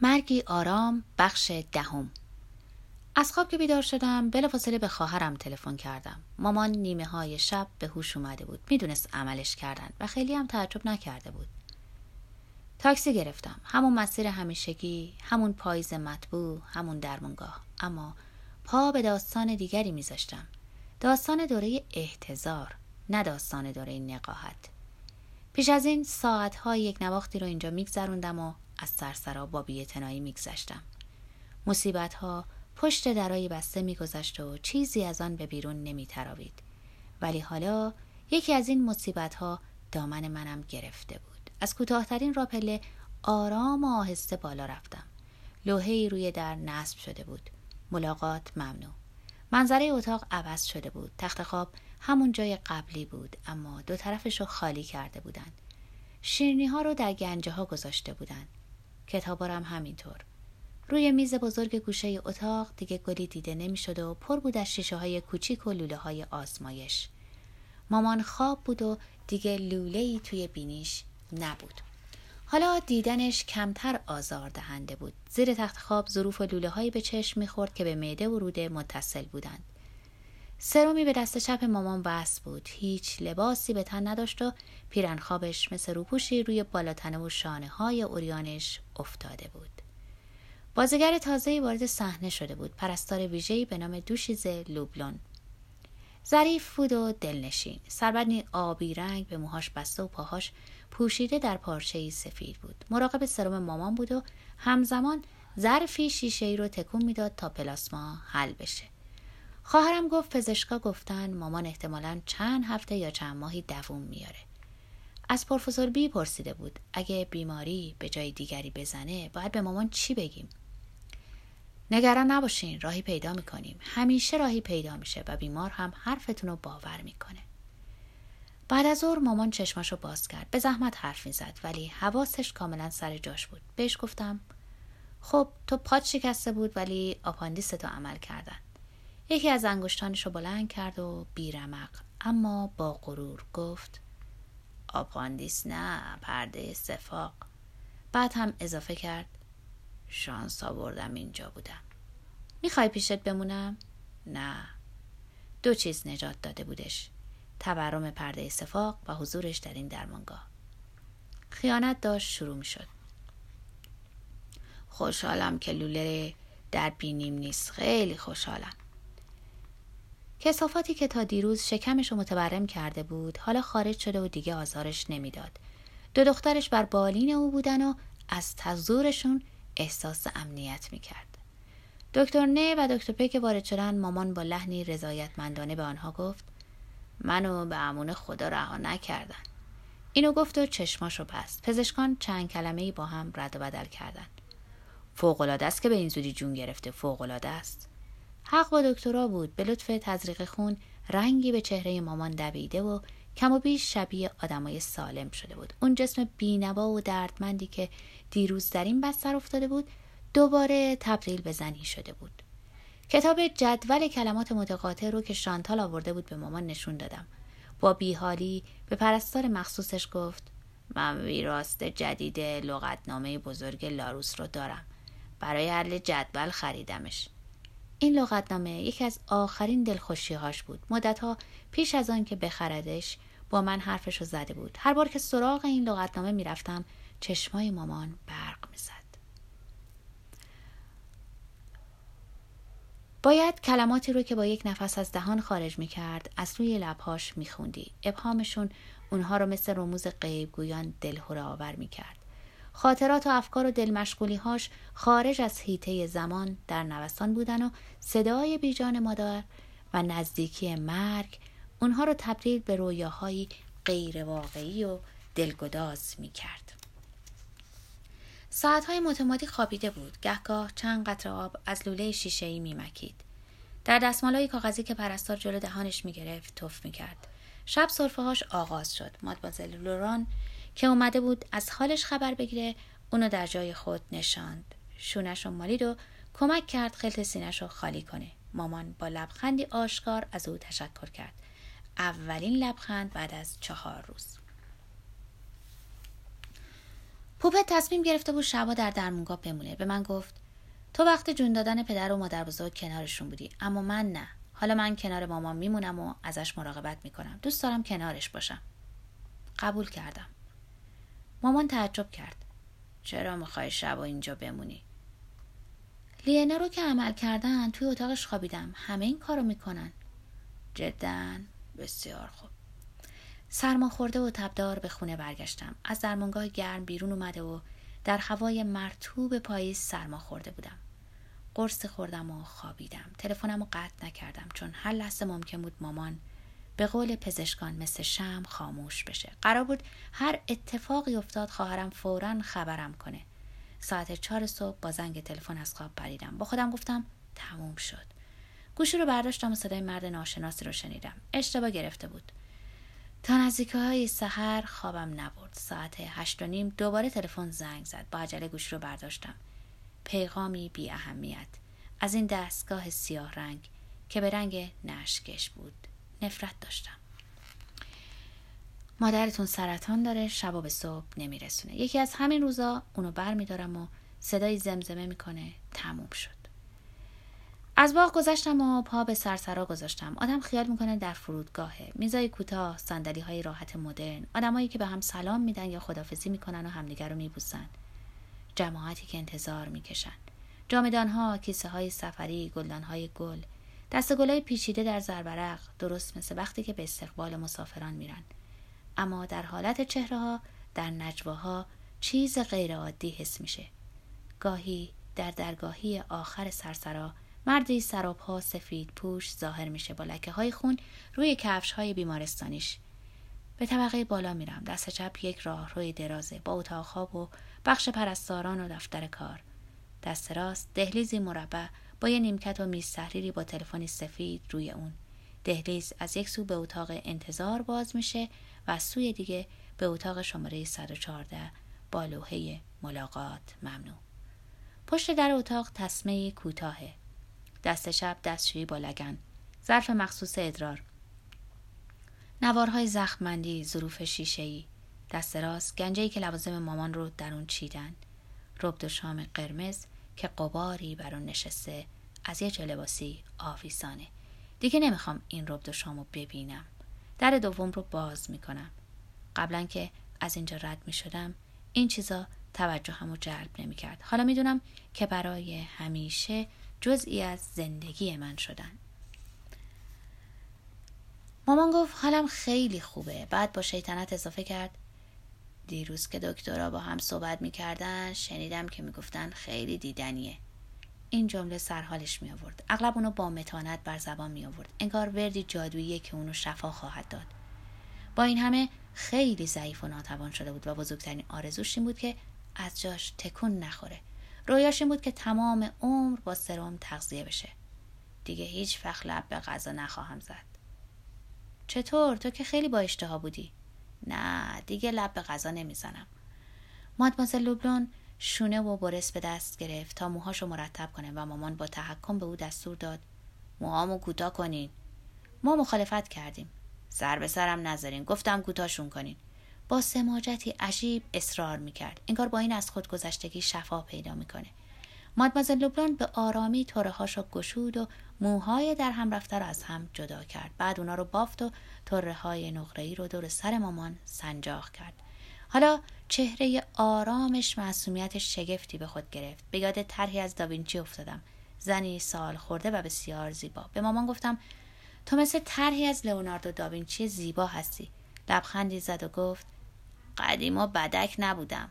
مرگی آرام بخش دهم. از خواب که بیدار شدم بلافاصله به خواهرم تلفن کردم. مامان نیمه های شب به هوش اومده بود. می‌دونست عملش کردن و خیلی هم تعجب نکرده بود. تاکسی گرفتم. همون مسیر همیشگی همون پاییز مطبوع همون درمونگاه اما پا به داستان دیگری میذاشتم. داستان دوره احتضار نه داستان دوره نقاهت. پیش از این ساعتهای یک نواختی رو اینجا میگذروندم و از سرسرا با بیعتنایی میگذشتم. مصیبت ها پشت درای بسته میگذشت و چیزی از آن به بیرون نمیتراوید. ولی حالا یکی از این مصیبت ها دامن منم گرفته بود. از کوتاهترین راپله آرام و آهسته بالا رفتم. لوحه روی در نصب شده بود. ملاقات ممنوع. منظره اتاق عوض شده بود. تخت خواب همون جای قبلی بود اما دو طرفش رو خالی کرده بودند. شیرنی ها رو در گنجه ها گذاشته بودند. کتابارم همینطور. روی میز بزرگ گوشه اتاق دیگه گلی دیده نمی‌شد و پر بود از شیشه های کوچیک و لوله های آزمایش. مامان خواب بود و دیگه لوله ای توی بینیش نبود. حالا دیدنش کمتر آزار دهنده بود. زیر تخت خواب ظروف و لوله هایی به چشم می‌خورد که به معده و روده متصل بودند. سرومی به دست چپ مامان وصل بود. هیچ لباسی به تن نداشت و پیرن خوابش مثل روپوشی روی بالاتنه و شانه های اوریانش افتاده بود. بازیگر تازه وارد صحنه شده بود. پرستار ویژه‌ای به نام دوشیز لوبلون. ظریف بود و دلنشین. سربدنی آبی رنگ به موهاش بسته و پاهاش پوشیده در پارچه سفید بود. مراقب سرم مامان بود و همزمان ظرفی شیشه ای رو تکون می‌داد تا پلاسما حل بشه. خواهرم گفت پزشکا گفتن مامان احتمالا چند هفته یا چند ماهی دووم میاره. از پروفسور بی پرسیده بود اگه بیماری به جای دیگری بزنه باید به مامان چی بگیم؟ نگران نباشین راهی پیدا می‌کنیم. همیشه راهی پیدا میشه و بیمار هم حرفتون رو باور می‌کنه. بعد از ظهر مامان چشماشو باز کرد. به زحمت حرف می‌زد ولی حواسش کاملا سر جاش بود. بهش گفتم خب تو پات شکسته بود ولی آپاندیستو عمل کردن. یکی از انگشتانش رو بلند کرد و بیرمق. اما با غرور گفت آپاندیس نه پرده صفاق بعد هم اضافه کرد شانس آوردم اینجا بودم. می‌خوای پیشت بمونم؟ نه. دو چیز نجات داده بودش تورم پرده صفاق و حضورش در این درمانگاه. خیانت داشت شروع می‌شد. خوشحالم که لوله در بینیم نیست خیلی خوشحالم. کسافاتی که تا دیروز شکمش رو متورم کرده بود حالا خارج شده و دیگه آزارش نمی‌داد. دو دخترش بر بالین او بودن و از تزورشون احساس امنیت می‌کرد. دکتر نه و دکتر پی که وارد شدن مامان با لحنی رضایتمندانه به آنها گفت منو به امون خدا رها نکردن. اینو گفت و چشماشو بست. پزشکان چند کلمه با هم رد و بدل کردن. فوقالعاده است که به این زودی جون گرفته فوقالعاده است. حق با دکترا بود. به لطف تزریق خون رنگی به چهره مامان دویده و کم و بیش شبیه آدمای سالم شده بود. اون جسم بینوا و دردمندی که دیروز در این بستر افتاده بود دوباره تبدیل به زنی شده بود. کتاب جدول کلمات متقاطع رو که شانتال آورده بود به مامان نشون دادم. با بیحالی به پرستار مخصوصش گفت من ویراست جدید لغتنامه بزرگ لاروس رو دارم. برای حل جدول خریدمش. این لغتنامه یکی از آخرین دلخوشیهاش بود. مدتها پیش از آن که بخردش با من حرفش رو زده بود. هر بار که سراغ این لغتنامه می‌رفتم چشمای مامان برق می‌زد. باید کلماتی رو که با یک نفس از دهان خارج می‌کرد از روی لبهاش میخوندی. ابهامشون اونها رو مثل رموز غیبگویان دلهوره آور می‌کرد. خاطرات و افکار و دلمشغولی هاش خارج از حیطه زمان در نوستان بودن و صدای بیجان مادر و نزدیکی مرگ اونها رو تبدیل به رویاهایی غیر واقعی و دلگداز می کرد. ساعتهای متمادی خوابیده بود. گهگاه چند قطره آب از لوله شیشهای می مکید. در دستمالای کاغذی که پرستار جلو دهانش می گرفت توف می کرد. شب صرفه هاش آغاز شد. مادبازل لوران که اومده بود از حالش خبر بگیره اونو در جای خود نشاند. شونش رو مالید و کمک کرد خلط سینش رو خالی کنه. مامان با لبخندی آشکار از او تشکر کرد. اولین لبخند بعد از چهار روز پوپت تصمیم گرفته بود شبا در درمونگاه بمونه به من گفت تو وقت جون دادن پدر و مادر بزرگ کنارشون بودی اما من نه حالا من کنار مامان میمونم و ازش مراقبت می‌کنم دوست دارم کنارش باشم قبول کردم مامان تعجب کرد. چرا می‌خوای شب و اینجا بمونی؟ لینا رو که عمل کردن توی اتاقش خوابیدم. همه این کارو می‌کنن. جدا بسیار خوب. سرما خورده و تبدار به خونه برگشتم. از درمانگاه گرم بیرون اومده و در هوای مرتوب پاییز سرما خورده بودم. قرص خوردم و خوابیدم. تلفنم رو قطع نکردم چون هر لحظه ممکن بود مامان به قول پزشکان مثل شم خاموش بشه. قرار بود هر اتفاقی افتاد خواهرم فورا خبرم کنه. ساعت چهار صبح با زنگ تلفن از خواب پریدم. با خودم گفتم تموم شد. گوشی رو برداشتم و صدای مرد ناشناسی رو شنیدم. اشتباه گرفته بود. تا نزدیکه های سحر خوابم نبرد. ساعت هشت و نیم دوباره تلفن زنگ زد. با عجله گوشی رو برداشتم. پیغامی بی اهمیت از این دستگاه سیاه رنگ که به رنگ نشکش بود. نفرت داشتم. مادرتون سرطان داره شب و به صبح نمیرسونه. یکی از همین روزا اونو بر میدارم و صدای زمزمه می‌کنه تموم شد. از باغ گذشتم و پا به سرسرا گذاشتم. آدم خیال می‌کنه در فرودگاهه. میزای کوتاه صندلی های راحت مدرن آدمایی که به هم سلام میدن یا خدافزی می‌کنن و همدیگر رو میبوسن. جماعتی که انتظار می‌کشن. جامدان ها کیسه های سفری گلدان های گل. دست گلای پیچیده در زربرق درست مثل وقتی که به استقبال مسافران میرن. اما در حالت چهره ها در نجواها چیز غیرعادی حس میشه. گاهی در درگاهی آخر سرسرا مردی ها سفید پوش ظاهر میشه با لکه های خون روی کفش های بیمارستانیش. به طبقه بالا میرم دست چپ یک راه روی درازه با اتاق خواب و بخش پرستاران و دفتر کار. دست راست دهلیزی مربع با یه نیمکت و میز تحریری با تلفنی سفید روی اون. دهلیز از یک سو به اتاق انتظار باز میشه و از سوی دیگه به اتاق شماره 114 با لوحه ملاقات ممنوع. پشت در اتاق تسمه کوتاهه. دست چپ دستشویی با لگن. ظرف مخصوص ادرار. نوارهای زخمندی ظروف شیشهای. دست راست گنجهی که لوازم مامان رو در اون چیدن. ربد و شام قرمز. که قباری بر اون نشسته از یه لباسی آویزانه. دیگه نمی‌خوام این ربد و شامو ببینم. در دوم رو باز می‌کنم. قبلا که از اینجا رد می‌شدم این چیزا توجه همو جلب نمی‌کرد. حالا می‌دونم که برای همیشه جزئی از زندگی من شدن. مامان گفت حالم خیلی خوبه. بعد با شیطنت اضافه کرد دیروز که دکترها با هم صحبت می‌کردن شنیدم که می‌گفتن خیلی دیدنیه. این جمله سرحالش می آورد اغلب اونو با متانت بر زبان می آورد انگار وردی جادویی که اونو شفا خواهد داد. با این همه خیلی ضعیف و ناتوان شده بود و بزرگترین آرزوش این بود که از جاش تکون نخوره. رویاش این بود که تمام عمر با سرم تغذیه بشه. دیگه هیچ وقت لب به غذا نخواهم زد. چطور؟ تو که خیلی با اشتها بودی. نه دیگه لب به غذا نمی‌زنم. مادمازل لوبلون شونه و برس به دست گرفت تا موهاشو مرتب کنه و مامان با تحکم به او دستور داد. موهامو کوتاه کنین. ما مخالفت کردیم. سر به سرم نذارین. گفتم کوتاهشون کنین. با سماجتی عجیب اصرار می‌کرد. انگار با این از خودگذشتگی شفا پیدا می‌کنه. مادمازل لوبلان به آرامی طوره هاشو گشود و موهای در هم رفته رو از هم جدا کرد. بعد اونا رو بافت و طوره های نقره رو دور سر مامان سنجاق کرد. حالا چهره آرامش معصومیت شگفتی به خود گرفت. به یاد طرحی از داوینچی افتادم. زنی سال خورده و بسیار زیبا. به مامان گفتم تو مثل طرحی از لئوناردو داوینچی زیبا هستی. لبخندی زد و گفت قدیما بدک نبودم.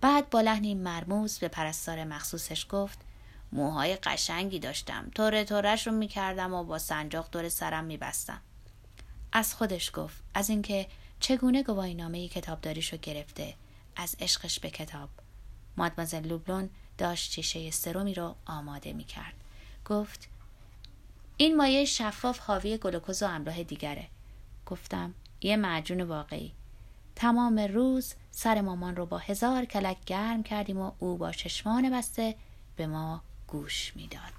بعد با لحنی مرموز به پرستار مخصوصش گفت موهای قشنگی داشتم توره تورش رو می‌کردم و با سنجاق دور سرم میبستم از خودش گفت از اینکه چگونه گواهی نامه کتابداریشو گرفته از عشقش به کتاب مادمازل لوبلون داشت چیشه سرومی رو آماده می کرد. گفت این مایه شفاف حاوی گلوکوز و املاح دیگره. گفتم یه معجون واقعی. تمام روز سر مامان رو با هزار کلک گرم کردیم و او با چشمان بسته به ما گوش می‌داد.